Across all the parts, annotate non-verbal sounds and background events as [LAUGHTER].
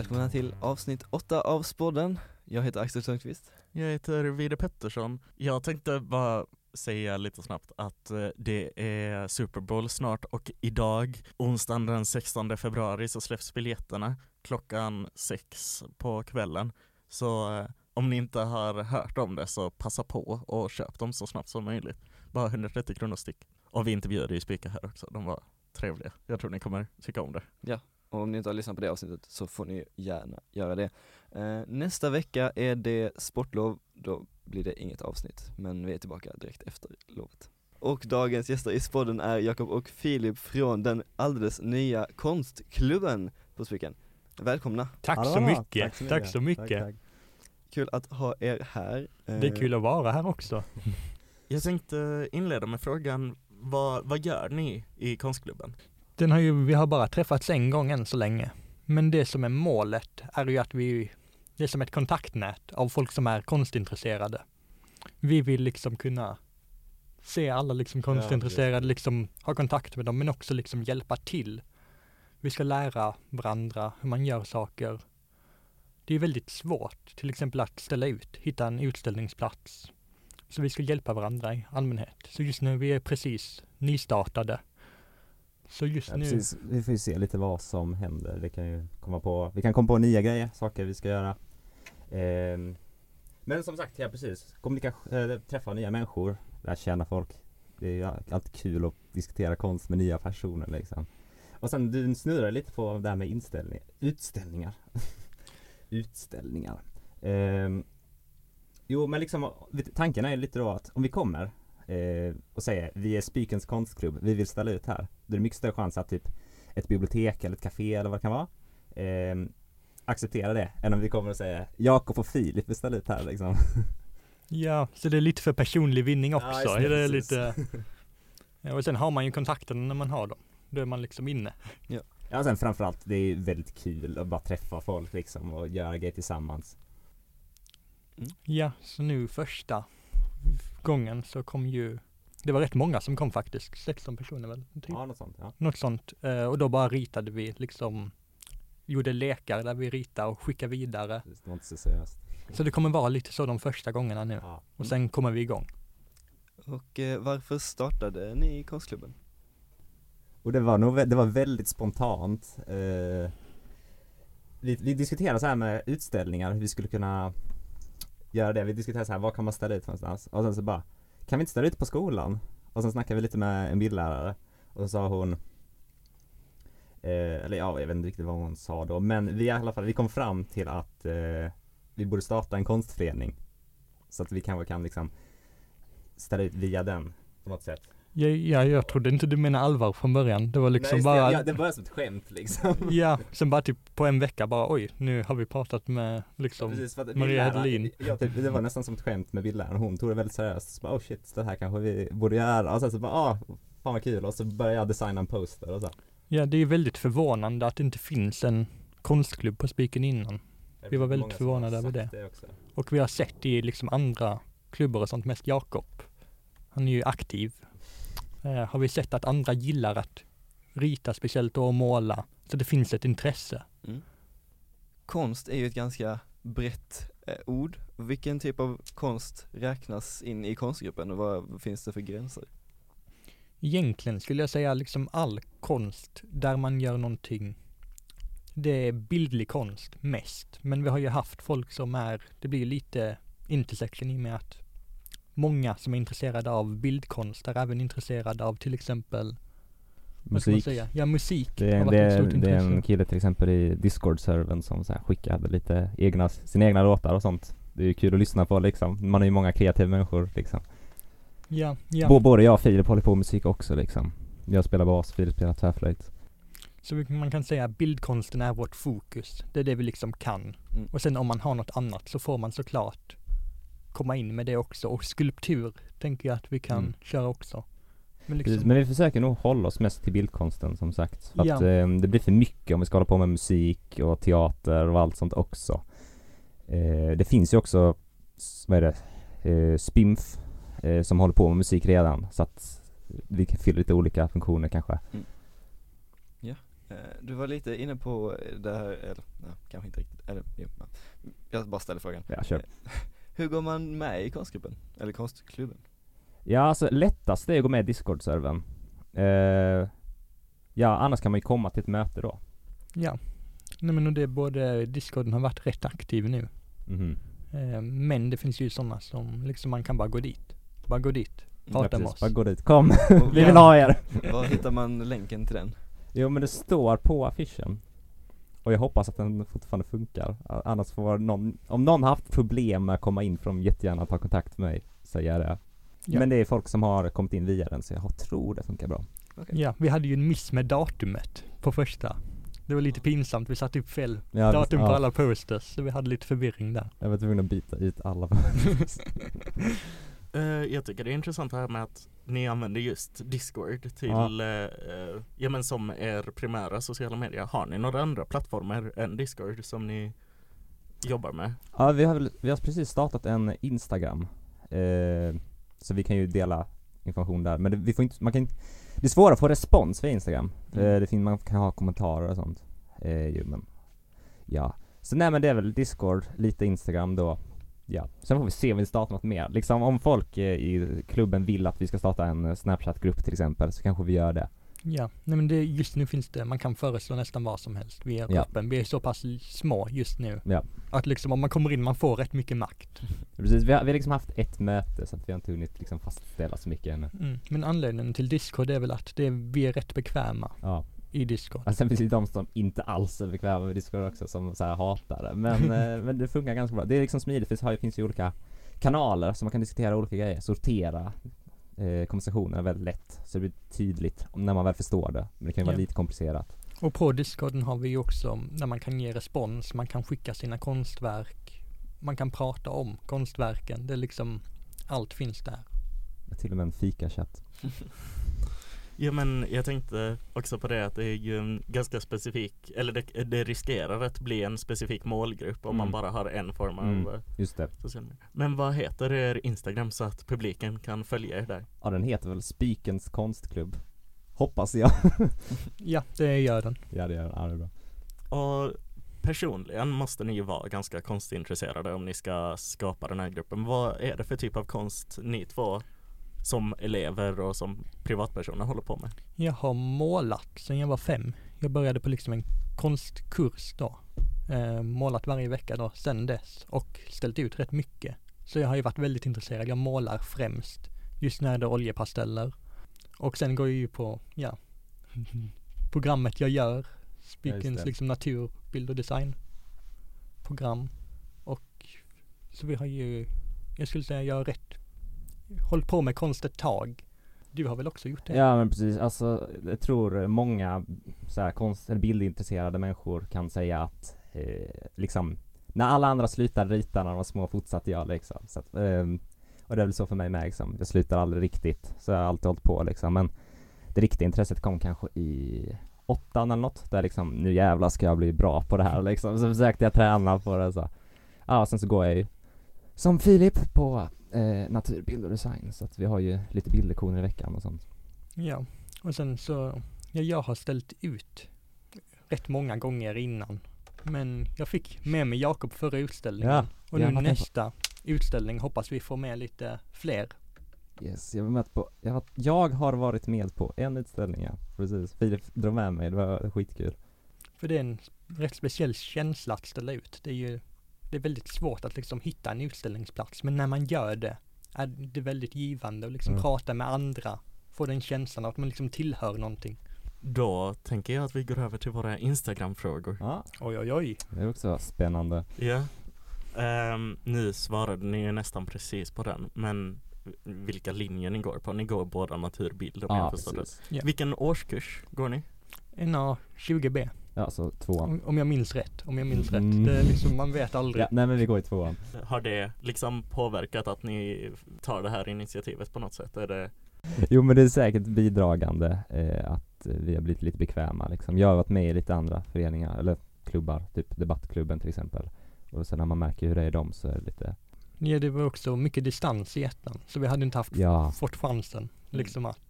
Välkomna till avsnitt 8 av Spodden. Jag heter Axel Sundqvist. Jag heter Vide Pettersson. Jag tänkte bara säga lite snabbt att eh, det är Super Bowl snart och idag, onsdagen den 16 februari, så släpps biljetterna klockan sex på kvällen. Så eh, om ni inte har hört om det så passa på och köp dem så snabbt som möjligt. Bara 130 kronor styck. Och vi intervjuade ju Spika här också, de var trevliga. Jag tror ni kommer tycka om det. Och om ni inte har lyssnat på det avsnittet så får ni gärna göra det. Eh, nästa vecka är det sportlov, då blir det inget avsnitt, men vi är tillbaka direkt efter lovet. Och dagens gäster i Spodden är Jakob och Filip från den alldeles nya konstklubben på Spiken. Välkomna! Tack så hallå. mycket, tack så mycket. Tack, tack. Kul att ha er här. Det är kul att vara här också. [LAUGHS] Jag tänkte inleda med frågan, vad, vad gör ni i konstklubben? Den har ju, vi har bara träffats en gång än så länge. Men det som är målet är ju att vi, det är som ett kontaktnät av folk som är konstintresserade. Vi vill liksom kunna se alla liksom konstintresserade, liksom ha kontakt med dem, men också liksom hjälpa till. Vi ska lära varandra hur man gör saker. Det är väldigt svårt, till exempel att ställa ut, hitta en utställningsplats. Så vi ska hjälpa varandra i allmänhet. Så just nu, vi är precis nystartade. Så just Ja, nu, precis. Vi får ju se lite vad som händer. Det kan ju komma på, vi kan komma på nya grejer, saker vi ska göra. Ehm, men som sagt, ja precis. Kommunikation, äh, träffa nya människor, lära känna folk. Det är ju alltid kul att diskutera konst med nya personer liksom. Och sen du snurrar lite på det här med inställningar, utställningar. [LAUGHS] Utställningar. Ehm, jo men liksom, tanken är lite då att om vi kommer eh, och säger vi är Spikens konstklubb, vi vill ställa ut här. Då är det mycket större chans att typ ett bibliotek eller ett café eller vad det kan vara eh, accepterar det än om vi kommer och säger Jakob och Filip vill ställa ut här liksom. [LAUGHS] ja, så det är lite för personlig vinning också. just det, är lite, [LAUGHS] ja, och sen har man ju kontakten när man har dem. Då är man liksom inne. Ja och sen framförallt det är väldigt kul att bara träffa folk liksom och göra grejer tillsammans. Ja, så nu första gången så kom ju, det var rätt många som kom faktiskt, 16 personer väl? Typ. Ja något sånt ja. Något sånt. Eh, Och då bara ritade vi liksom, gjorde lekar där vi ritade och skickade vidare. Det var inte så seriöst. Så det kommer vara lite så de första gångerna nu. Ja. Och sen kommer vi igång. Och eh, varför startade ni konstklubben? Och det var nog, det var väldigt spontant. Eh, vi, vi diskuterade så här med utställningar, hur vi skulle kunna göra det. Vi diskuterade så här, vad kan man ställa ut någonstans? Och sen så bara, kan vi inte ställa ut på skolan? Och sen snackade vi lite med en bildlärare och så sa hon eh, eller ja, jag vet inte riktigt vad hon sa då, men vi i alla fall, vi kom fram till att eh, vi borde starta en konstförening. Så att vi kanske kan liksom ställa ut via den på något sätt. Ja, ja, jag trodde inte du menade allvar från början. Det var liksom Nej, bara, det, ja, det började som ett skämt liksom. [LAUGHS] ja, sen bara typ på en vecka bara oj, nu har vi pratat med liksom, Precis, för att Maria Hedlin. Ja, typ, det var nästan som ett skämt med bildläraren, hon tog det väldigt seriöst. Så bara, oh shit, det här kanske vi borde göra. Och sen så bara, ah, fan vad kul. Och så började jag designa en poster och så. ja det är väldigt förvånande att det inte finns en konstklubb på Spiken innan. Vi var väldigt förvånade över det också. Och vi har sett i liksom andra klubbar och sånt, mest Jakob. Han är ju aktiv. Eh, har vi sett att andra gillar att rita speciellt och måla. Så det finns ett intresse. Mm. Konst är ju ett ganska brett eh, ord. Vilken typ av konst räknas in i konstgruppen och vad finns det för gränser? Egentligen skulle jag säga liksom all konst där man gör någonting. Det är bildlig konst mest. Men vi har ju haft folk som är, det blir lite intersection i och med att många som är intresserade av bildkonst är även intresserade av till exempel vad ska man Musik. säga? Ja, musik Det är, det, är, det är en kille till exempel i Discord-servern som så här skickade lite egna, sina egna låtar och sånt. Det är ju kul att lyssna på liksom. Man är ju många kreativa människor liksom. Ja, ja. Bå- Både jag och Filip håller på med musik också liksom. Jag spelar bas, Filip spelar tvärflöjt. Så man kan säga att bildkonsten är vårt fokus. Det är det vi liksom kan. Mm. Och sen om man har något annat så får man såklart komma in med det också. Och skulptur tänker jag att vi kan Mm. köra också. Men Precis, liksom, men vi försöker nog hålla oss mest till bildkonsten som sagt. För Ja. att eh, det blir för mycket om vi ska hålla på med musik och teater och allt sånt också. Eh, det finns ju också, vad är det, eh, Spimf eh, som håller på med musik redan. Så att vi kan fylla lite olika funktioner kanske. Eh, Du var lite inne på det här, eller nej, kanske inte riktigt, eller jo, jag bara ställer frågan. Ja, kör. Hur går man med i konstgruppen? Eller konstklubben? Ja, alltså lättast är att gå med i Discord-servern. Eh, ja, annars kan man ju komma till ett möte då. Ja. Nej men och det är både, Discorden har varit rätt aktiv nu. Mhm. Eh, men det finns ju sådana som liksom man kan bara gå dit. Bara gå dit. Prata Ja, med oss. Bara gå dit. Kom, [LAUGHS] vi vill var- ha er! Var hittar man länken till den? Jo men det står på affischen. Och jag hoppas att den fortfarande funkar. Annars får någon, om någon har haft problem med att komma in får de jättegärna ta kontakt med mig. Säger jag det. Ja. Men det är folk som har kommit in via den så jag har- tror det funkar bra. Okej. Ja, vi hade ju en miss med datumet på första. Det var lite pinsamt, vi satte upp fel Ja, datum ja, på alla posters, så vi hade lite förvirring där. Jag var tvungen att byta ut alla. [LAUGHS] [LAUGHS] [LAUGHS] Eh, jag tycker det är intressant det här med att ni använder just Discord till, Ja. eh, eh, ja men som er primära sociala medier. Har ni några andra plattformar än Discord som ni jobbar med? ja vi har, väl, vi har precis startat en Instagram. Eh, så vi kan ju dela information där. Men det, vi får inte, man kan inte, det är svårare att få respons via Instagram. Mm. Eh, det finns, man kan ha kommentarer och sånt. Eh, ju, men, ja. Så nej men det är väl Discord, lite Instagram då. Ja. Sen får vi se om vi startar något mer. Liksom om folk eh, i klubben vill att vi ska starta en eh, Snapchat-grupp till exempel så kanske vi gör det. Ja, nej men det, just nu finns det, man kan föreslå nästan vad som helst via Ja. gruppen. Vi är så pass små just nu. Ja. Att liksom om man kommer in, man får rätt mycket makt. [LAUGHS] Precis, vi har, vi har liksom haft ett möte så att vi har inte hunnit liksom fastställa så mycket ännu. Mm. Men anledningen till Discord är väl att det, vi är rätt bekväma Ja. I Discord. Och sen finns det de som inte alls är bekväma med Discord också som så här hatar det. Men, [LAUGHS] eh, men det funkar ganska bra. Det är liksom smidigt för det finns ju olika kanaler så man kan diskutera olika grejer, sortera eh, konversationerna väldigt lätt. Så det blir tydligt när man väl förstår det. Men det kan ju vara lite komplicerat. Och på Discorden har vi ju också, där man kan ge respons, man kan skicka sina konstverk, man kan prata om konstverken. Det är liksom, allt finns där. Till och med en fikachatt. [LAUGHS] Ja men jag tänkte också på det att det är ju en ganska specifik, eller det, det riskerar att bli en specifik målgrupp om man Mm. bara har en form av Mm. eh, Just det. social media. Men vad heter er Instagram så att publiken kan följa er där? Ja den heter väl Spikens konstklubb. Hoppas jag. [LAUGHS] Ja, det gör den. ja det gör den. Ja, det är bra. Och personligen måste ni ju vara ganska konstintresserade om ni ska skapa den här gruppen. Vad är det för typ av konst ni två som elever och som privatpersoner håller på med? Jag har målat sedan jag var fem. Jag började på liksom en konstkurs då. Eh, målat varje vecka då sedan dess och ställt ut rätt mycket. Så jag har ju varit väldigt intresserad. Jag målar främst. Just nu är det oljepasteller. Och sen går jag ju på, ja, [LAUGHS] programmet jag gör. Spikens det. liksom natur, bild och design program. Och så vi har ju, jag skulle säga jag har rätt, hållit på med konst ett tag. Du har väl också gjort det? Ja men precis, alltså jag tror många så här, konst eller bildintresserade människor kan säga att eh, liksom när alla andra slutade rita när de var små fortsatte jag liksom. Så att, eh, och det är väl så för mig med liksom. Jag slutar aldrig riktigt, så jag har alltid hållit på liksom. Men det riktiga intresset kom kanske i åttan eller något, där liksom nu jävlar ska jag bli bra på det här liksom. Så försökte jag träna på det så. Ja, sen så går jag ju som Filip på eh, natur, bild och design. Så att vi har ju lite bildlektioner i veckan och sånt. Ja, och sen så, ja, jag har ställt ut rätt många gånger innan. Men jag fick med mig Jakob förra utställningen. Ja, och nu nästa utställning hoppas vi få med lite fler. Yes, jag var med på, jag har, jag har varit med på en utställning ja, precis. Filip drog med mig, det var skitkul. För det är en rätt speciell känsla att ställa ut. Det är ju, det är väldigt svårt att liksom hitta en utställningsplats. Men när man gör det är det väldigt givande att liksom Mm. prata med andra. Få den känslan av att man liksom tillhör någonting. Då tänker jag att vi går över till våra Instagram-frågor. Ja, Oj, oj, oj. det är också spännande. Ja. Ehm, nu svarade ni ju nästan precis på den, men vilka linjer ni går på? Ni går båda naturbild om Ja, jag förstår det. Ja. Vilken årskurs går ni? NA 20B. Ja, så tvåan. Om, om jag minns rätt. Om jag minns Mm. rätt. Det är liksom, man vet aldrig. Ja, nej men vi går i tvåan. Har det liksom påverkat att ni tar det här initiativet på något sätt? Är det Jo men det är säkert bidragande eh, att vi har blivit lite bekväma liksom. Jag har varit med i lite andra föreningar, eller klubbar, typ Debattklubben till exempel. Och sen när man märker hur det är i dem så är det lite, Ja, det var också mycket distans i ettan. Så vi hade inte haft, ja, fått chansen. Liksom att,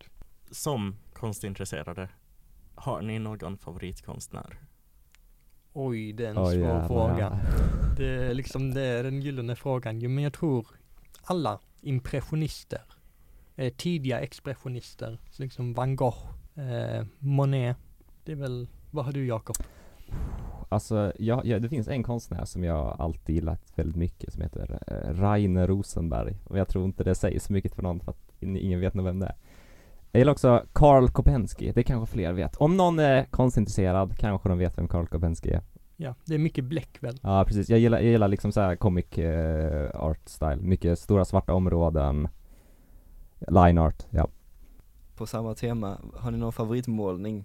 som konstintresserade? Har ni någon favoritkonstnär? Oj, det är en Oj, svår jävlar, fråga. Det är liksom, det är den gyllene frågan. Jo, men jag tror alla impressionister, eh, tidiga expressionister, så liksom van Gogh, eh, Monet. Det är väl, vad har du Jakob? Alltså, ja, ja, det finns en konstnär som jag alltid gillat väldigt mycket som heter eh, Rainer Rosenberg. Och jag tror inte det säger så mycket för någon för att in- ingen vet nog vem det är. Jag gillar också Karl Kopensky, det kanske fler vet. Om någon är konstintresserad kanske de vet vem Karl Kopensky är. Ja, det är mycket bläck väl? Ja precis, jag gillar, jag gillar liksom så här comic eh, art style. Mycket stora svarta områden. Line art, ja. På samma tema, har ni någon favoritmålning?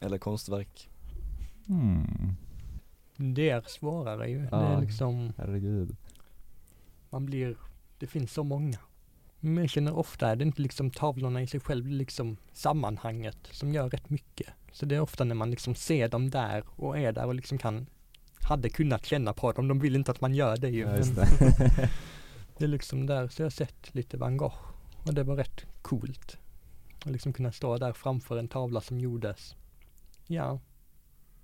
Eller konstverk? Hmm. Det är svårare ju. Det Ja. är liksom, Herregud. man blir, det finns så många. Men jag känner ofta är det inte liksom tavlorna i sig själv, liksom sammanhanget som gör rätt mycket. Så det är ofta när man liksom ser dem där och är där och liksom kan, hade kunnat känna på dem. De vill inte att man gör det ju. Ja, det. [LAUGHS] det är liksom där, så jag har sett lite van Gogh och det var rätt coolt. Att liksom kunna stå där framför en tavla som gjordes, ja,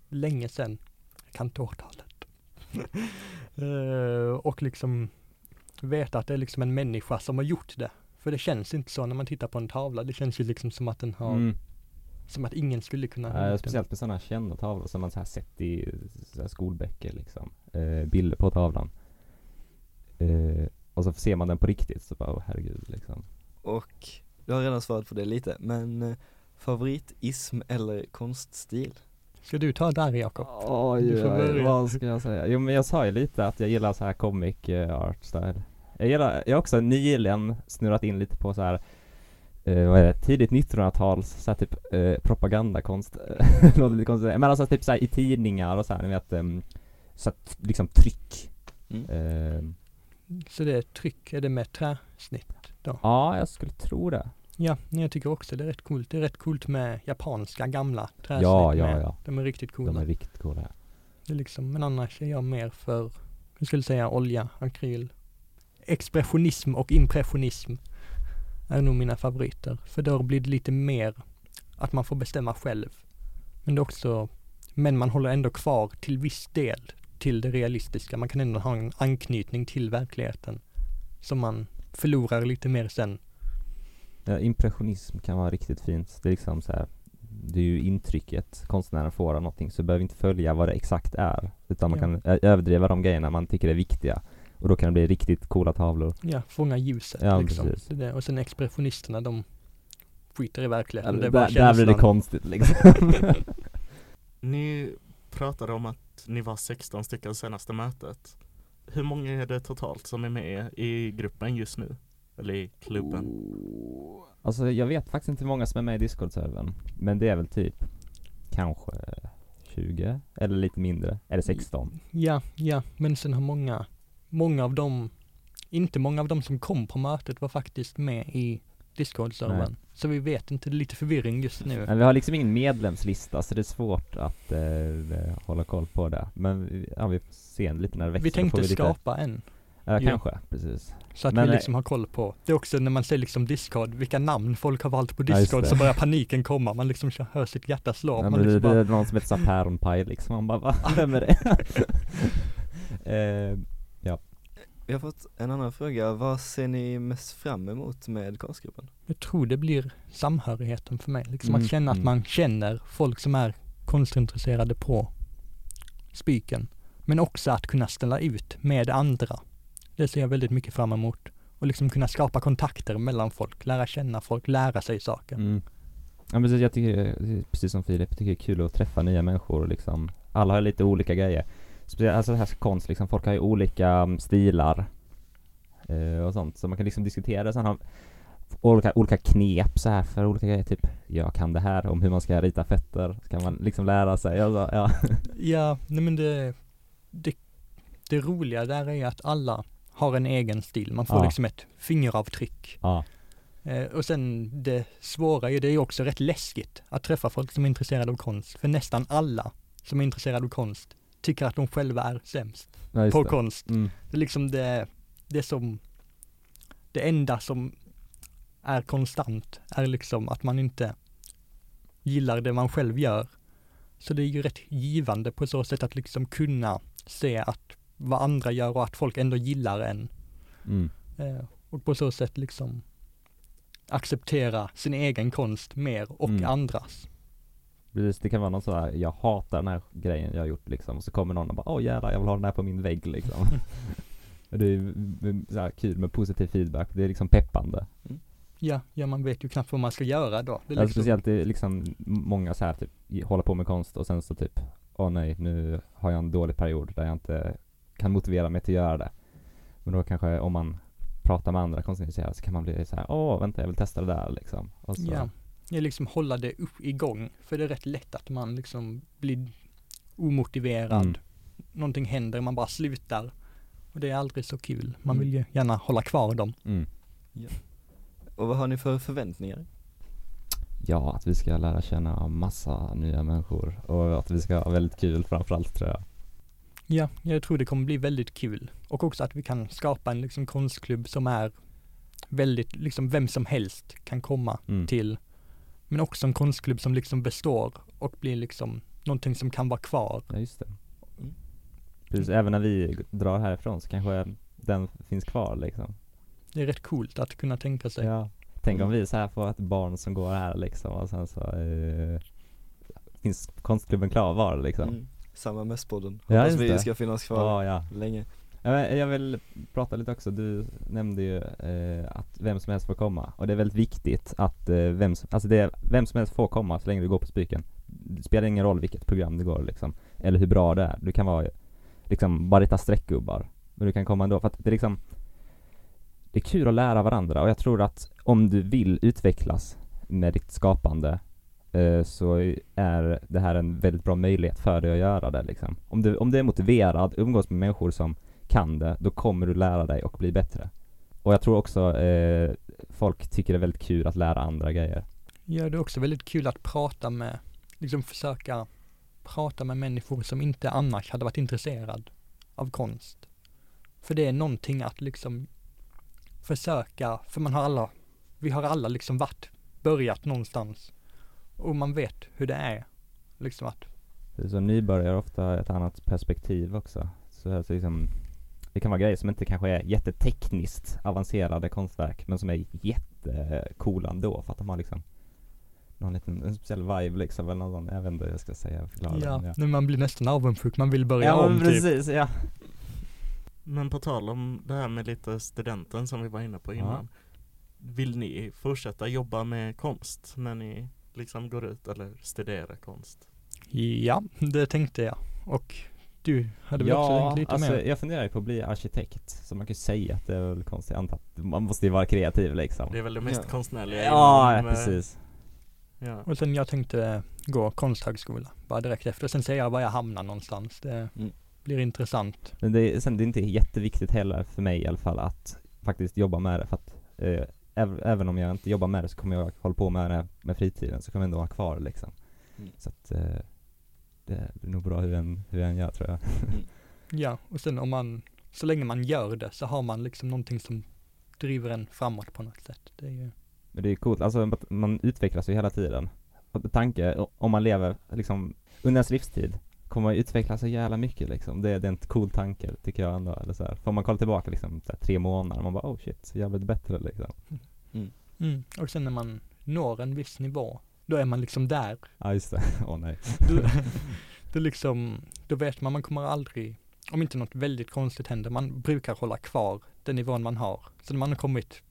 länge sedan. Jag kan inte årtalet. [LAUGHS] Eh, och liksom veta att det är liksom en människa som har gjort det. För det känns inte så när man tittar på en tavla. Det känns ju liksom som att den har, Mm. som att ingen skulle kunna den. speciellt med sådana kända tavlor som man så här sett i så här skolböcker liksom. Eh, bilder på tavlan. Eh, och så ser man den på riktigt så bara, åh herregud liksom. Och du har redan svarat på det lite, men eh, favoritism eller konststil? Ska du ta där Jakob? Oj, börja. vad ska jag säga? Jo men jag sa ju lite att jag gillar så här comic eh, art style. Jag gillar, jag har också nyligen snurrat in lite på så här eh, vad är det, tidigt 1900-tals så här typ eh, propagandakonst. [LAUGHS] Låter lite konstigt, men alltså typ så här i tidningar och så här, ni vet, um, så att, liksom tryck. Mm. Eh, Så det är tryck, är det med träsnitt då? ja, jag skulle tro det. Ja, jag tycker också det är rätt coolt. Det är rätt coolt med japanska gamla träsnitt Ja, ja, med. ja. De är riktigt coola. De är riktigt coola. Det är liksom, men annars är jag mer för, jag skulle säga olja, akryl. Expressionism och impressionism är nog mina favoriter. För då blir det lite mer att man får bestämma själv. Men det är också, men man håller ändå kvar till viss del till det realistiska. Man kan ändå ha en anknytning till verkligheten. Som man förlorar lite mer sen. Ja, impressionism kan vara riktigt fint. Det är liksom så här, det är ju intrycket konstnären får av någonting, så det behöver inte följa vad det exakt är. Utan man Ja. kan ö- överdriva de grejerna man tycker är viktiga. Och då kan det bli riktigt coola tavlor. Ja, fånga ljuset Ja, liksom. precis. Det, och sen expressionisterna, de skiter i verkligheten. Ja, det är bara där, där blir det känslan. konstigt liksom. [LAUGHS] Ni pratade om att ni var 16 stycken senaste mötet. Hur många är det totalt som är med i gruppen just nu? Eller i klubben? Oh. Alltså jag vet faktiskt inte hur många som är med i Discord-servern. Men det är väl typ kanske 20 eller lite mindre. Eller 16. Ja, ja, men sen har många, många av dem, inte många av dem som kom på mötet var faktiskt med i Discord-servern. Så vi vet inte, det är lite förvirring just nu. Men vi har liksom ingen medlemslista så det är svårt att eh, hålla koll på det. Men vi- ja, vi får se lite när det växer. Vi tänkte lite- skapa en, Ja, Ja. kanske, precis. så att Men, vi liksom har koll på. Det är också när man ser liksom Discord, vilka namn folk har valt på Ja, Discord, det. så börjar paniken komma. Man liksom hör sitt hjärta slå. Ja, man det, liksom det bara, är någon som heter päronpaj liksom, man bara va? [LAUGHS] Vem är det? [LAUGHS] eh, Vi har fått en annan fråga, vad ser ni mest fram emot med konstgruppen? jag tror det blir samhörigheten för mig. Liksom Mm, att känna att mm. man känner folk som är konstintresserade på spiken. Men också att kunna ställa ut med andra. Det ser jag väldigt mycket fram emot. Och liksom kunna skapa kontakter mellan folk, lära känna folk, lära sig saker. mm. Ja precis, jag tycker, precis som Filip, jag tycker det är kul att träffa nya människor liksom. Alla har lite olika grejer. Speciellt, alltså det här konst liksom, folk har ju olika mm, stilar eh, och sånt. Så man kan liksom diskutera det, sen har olika, olika knep så här för olika grejer, typ jag kan det här om hur man ska rita fötter, ska man liksom lära sig, alltså, ja. Ja, nej men det, det, det roliga där är att alla har en egen stil. Man får Ja. liksom ett fingeravtryck. ja. Eh, och sen det svåra är, det är också rätt läskigt att träffa folk som är intresserade av konst. För nästan alla som är intresserade av konst tycker att de själva är sämst ja på det. konst. Mm. Det är liksom det, det som, det enda som är konstant är liksom att man inte gillar det man själv gör. Så det är ju rätt givande på så sätt att liksom kunna se att vad andra gör och att folk ändå gillar en. Mm. Eh, och på så sätt liksom acceptera sin egen konst mer och Mm. andras. Precis, det kan vara någon så här, jag hatar den här grejen jag har gjort liksom, och så kommer någon och bara åh jävlar, jag vill ha den här på min vägg liksom. [LAUGHS] det är mm, så här kul med positiv feedback, det är liksom peppande. Ja, ja man vet ju knappt vad man ska göra då. Det Ja, liksom, speciellt det är liksom många så här typ, håller på med konst och sen så typ, åh nej, nu har jag en dålig period där jag inte kan motivera mig till att göra det. Men då kanske om man pratar med andra konstintresserade så kan man bli så här, åh vänta jag vill testa det där liksom. Och så, Ja, jag liksom hålla det upp igång. För det är rätt lätt att man liksom blir omotiverad. Mm. Någonting händer, man bara slutar. Och det är aldrig så kul. Man Mm. vill ju gärna hålla kvar dem. Mm. Och vad har ni för förväntningar? Ja, att vi ska lära känna massa nya människor och att vi ska ha väldigt kul framförallt tror jag. Ja, jag tror det kommer bli väldigt kul. Och också att vi kan skapa en liksom konstklubb som är väldigt, liksom vem som helst kan komma Mm. till. Men också en konstklubb som liksom består och blir liksom någonting som kan vara kvar. Ja, just det. Mm. Precis, även när vi drar härifrån så kanske den finns kvar liksom. Det är rätt coolt att kunna tänka sig. Ja. Tänk om Mm. vi så här får ett barn som går här liksom och sen så eh, finns konstklubben klar var liksom. Mm. Samma med spodden. Ja, Hoppas vi ska finnas kvar Ja, ja. länge. Jag vill prata lite också, du nämnde ju eh, att vem som helst får komma och det är väldigt viktigt att eh, vem, som, alltså det vem som helst får komma så länge du går på Spiken. Det spelar ingen roll vilket program det går liksom, eller hur bra det är. Du kan vara liksom bara rita streckgubbar, men du kan komma ändå för att det är liksom det är kul att lära varandra och jag tror att om du vill utvecklas med ditt skapande eh, så är det här en väldigt bra möjlighet för dig att göra det liksom. Om du, om du är motiverad, umgås med människor som kan det, då kommer du lära dig och bli bättre. Och jag tror också eh, folk tycker det är väldigt kul att lära andra grejer. Ja, det är också väldigt kul att prata med, liksom försöka prata med människor som inte annars hade varit intresserad av konst. För det är någonting att liksom försöka, för man har alla, vi har alla liksom varit, börjat någonstans. Och man vet hur det är. Liksom att, Så nybörjare ofta ett annat perspektiv också. Så alltså liksom, det kan vara grejer som inte kanske är jättetekniskt avancerade konstverk, men som är jättecoola ändå för att de har liksom någon liten, en speciell vibe liksom, eller någon, jag vet inte hur jag ska säga, förklara ja, det, men nu man blir nästan avundsjuk, man vill börja ja, om typ. precis, ja. Men på tal om det här med lite studenten som vi var inne på innan. Vill ni fortsätta jobba med konst när ni liksom går ut eller studerar konst? Ja, det tänkte jag. Och du hade väl också Ja, tänkt lite alltså mer? jag funderar ju på att bli arkitekt, så man kan ju säga att det är väl konstigt, jag antar att man måste ju vara kreativ liksom. Det är väl det mest Ja. konstnärliga Ja, inom, precis. Ja. Och sen jag tänkte gå konsthögskola, bara direkt efter. Sen ser jag var jag hamnar någonstans. Det Mm. blir intressant. Men det är, sen det är inte jätteviktigt heller för mig i alla fall att faktiskt jobba med det för att eh, även om jag inte jobbar med det så kommer jag hålla på med det med fritiden så kommer jag ändå ha kvar liksom. Mm. Så att eh, det blir nog bra hur en, hur en gör tror jag. [LAUGHS] Ja, och sen om man, så länge man gör det så har man liksom någonting som driver en framåt på något sätt. Det är ju, Men det är coolt, alltså man utvecklas ju hela tiden. Och tanke, om man lever liksom under ens livstid kommer man utvecklas så jävla mycket liksom. Det, det är en cool tanke tycker jag ändå. Eller så här. Får man kolla tillbaka liksom så här, tre månader, man bara oh shit, så jävligt bättre liksom. mm. Och sen när man når en viss nivå, då är man liksom där. Ja just det, [LAUGHS] åh nej. Då, [LAUGHS] då liksom, då vet man, man kommer aldrig, om inte något väldigt konstigt händer, man brukar hålla kvar den nivån man har. Så när man har kommit,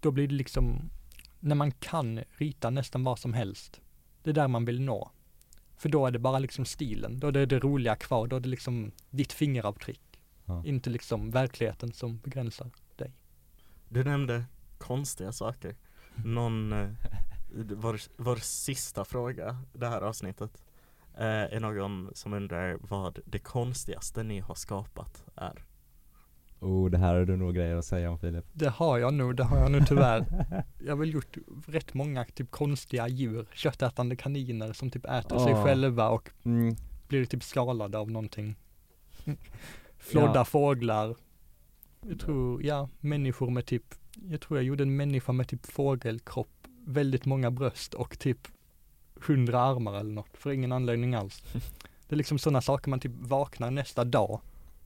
då blir det liksom, när man kan rita nästan vad som helst, det är där man vill nå. För då är det bara liksom stilen, då är det det roliga kvar, då är det liksom ditt fingeravtryck. Ja. Inte liksom verkligheten som begränsar dig. Du nämnde konstiga saker. Någon, eh, vår, vår sista fråga det här avsnittet eh, är någon som undrar vad det konstigaste ni har skapat är. Oh, det här har du nog grejer att säga om Filip. Det har jag nog, det har jag nog tyvärr. [LAUGHS] Jag har väl gjort rätt många typ konstiga djur, köttätande kaniner som typ äter sig Åh. själva och Mm, blir typ skalade av någonting. [LAUGHS] Flodda Ja. fåglar. Jag tror, ja, människor med typ, jag tror jag gjorde en människa med typ fågelkropp, väldigt många bröst och typ hundra armar eller något för ingen anledning alls. [LAUGHS] Det är liksom sådana saker man typ vaknar nästa dag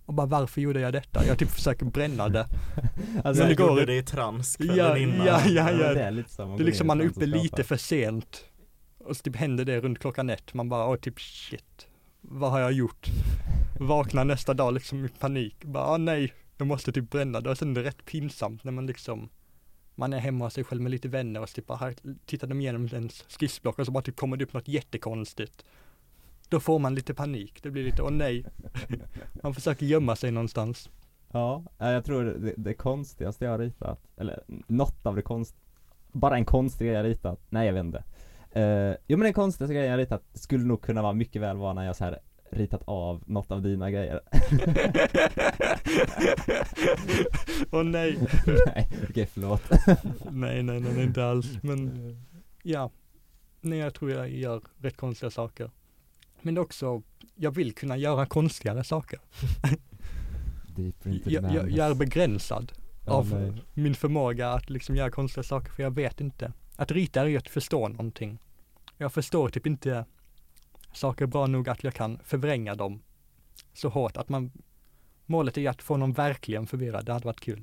och bara varför gjorde jag detta? Jag typ försöker bränna det. [LAUGHS] Alltså, jag går- gjorde det i trans Ja, innan. ja, ja, ja. Det är lite så, Det är liksom man är uppe lite för sent. Och så typ händer det runt klockan ett. Man bara, åh typ shit. Vad har jag gjort? [LAUGHS] Vaknar nästa dag liksom i panik. Bara, nej, jag måste typ bränna det. Och sen är det rätt pinsamt när man liksom man är hemma hos sig själv med lite vänner och så typ bara här, tittar de igenom ens skissblock och så bara typ kommer det upp något jättekonstigt. Då får man lite panik. Det blir lite, åh nej. [LAUGHS] Man försöker gömma sig någonstans. Ja, jag tror det, det konstigaste jag har ritat, eller något av det konst, bara en konstig grej jag ritat, nej jag vet inte. Uh, jo men den konstigaste grejen jag ritat skulle nog kunna vara mycket väl vara när jag så här ritat av något av dina grejer. [LAUGHS] Åh nej. nej, okej förlåt. [LAUGHS] Nej, nej, nej, inte alls. Men ja, nej, jag tror jag gör rätt konstiga saker. Men också, jag vill kunna göra konstigare saker. [LAUGHS] Jag, jag, jag är begränsad Ja, av nej. min förmåga att liksom göra konstiga saker, för jag vet inte. Att rita är ju att förstå någonting. Jag förstår typ inte saker bra nog att jag kan förvränga dem så hårt att man, målet är att få någon verkligen förvirrad, det hade varit kul.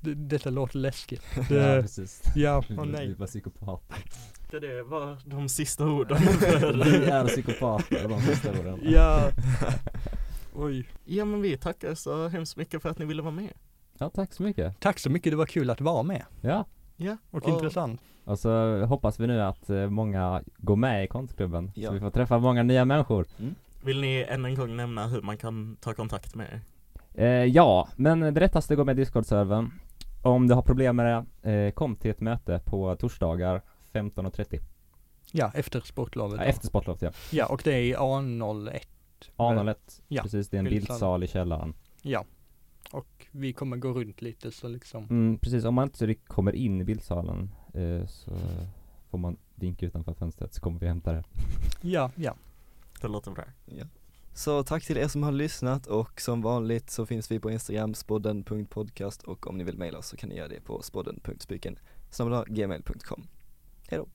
Det, detta låter läskigt. [LAUGHS] Ja Det, precis. ja, Vi [LAUGHS] åh vi nej. var psykopater. Det, det var de sista orden. [LAUGHS] Vi är psykopater, de sista orden. Ja. Oj. ja men vi tackar så hemskt mycket för att ni ville vara med. Ja, tack så mycket. Tack så mycket, det var kul att vara med. Ja, Ja, Och intressant. Och så hoppas vi nu att eh, många går med i konstklubben, Ja. så vi får träffa många nya människor. Vill ni än en gång nämna hur man kan ta kontakt med er? Eh, ja, men det lättaste går med Discord-servern. Om du har problem med det, eh, kom till ett möte på torsdagar 15.30. Ja, efter sportlovet. Ja, efter sportlovet ja. Ja, och det är i A01. Analet, Ja, precis, det är en bildsal. i källaren. Ja. Och vi kommer gå runt lite så liksom. Mm, precis, om man inte kommer in i bildsalen eh, så får man vinka utanför fönstret så kommer vi hämta det. [LAUGHS] Ja, ja. Det låter bra. Ja. Så tack till er som har lyssnat och som vanligt så finns vi på Instagram, spodden.podcast och om ni vill mejla oss så kan ni göra det på spodden.spiken gmail.com Hejdå.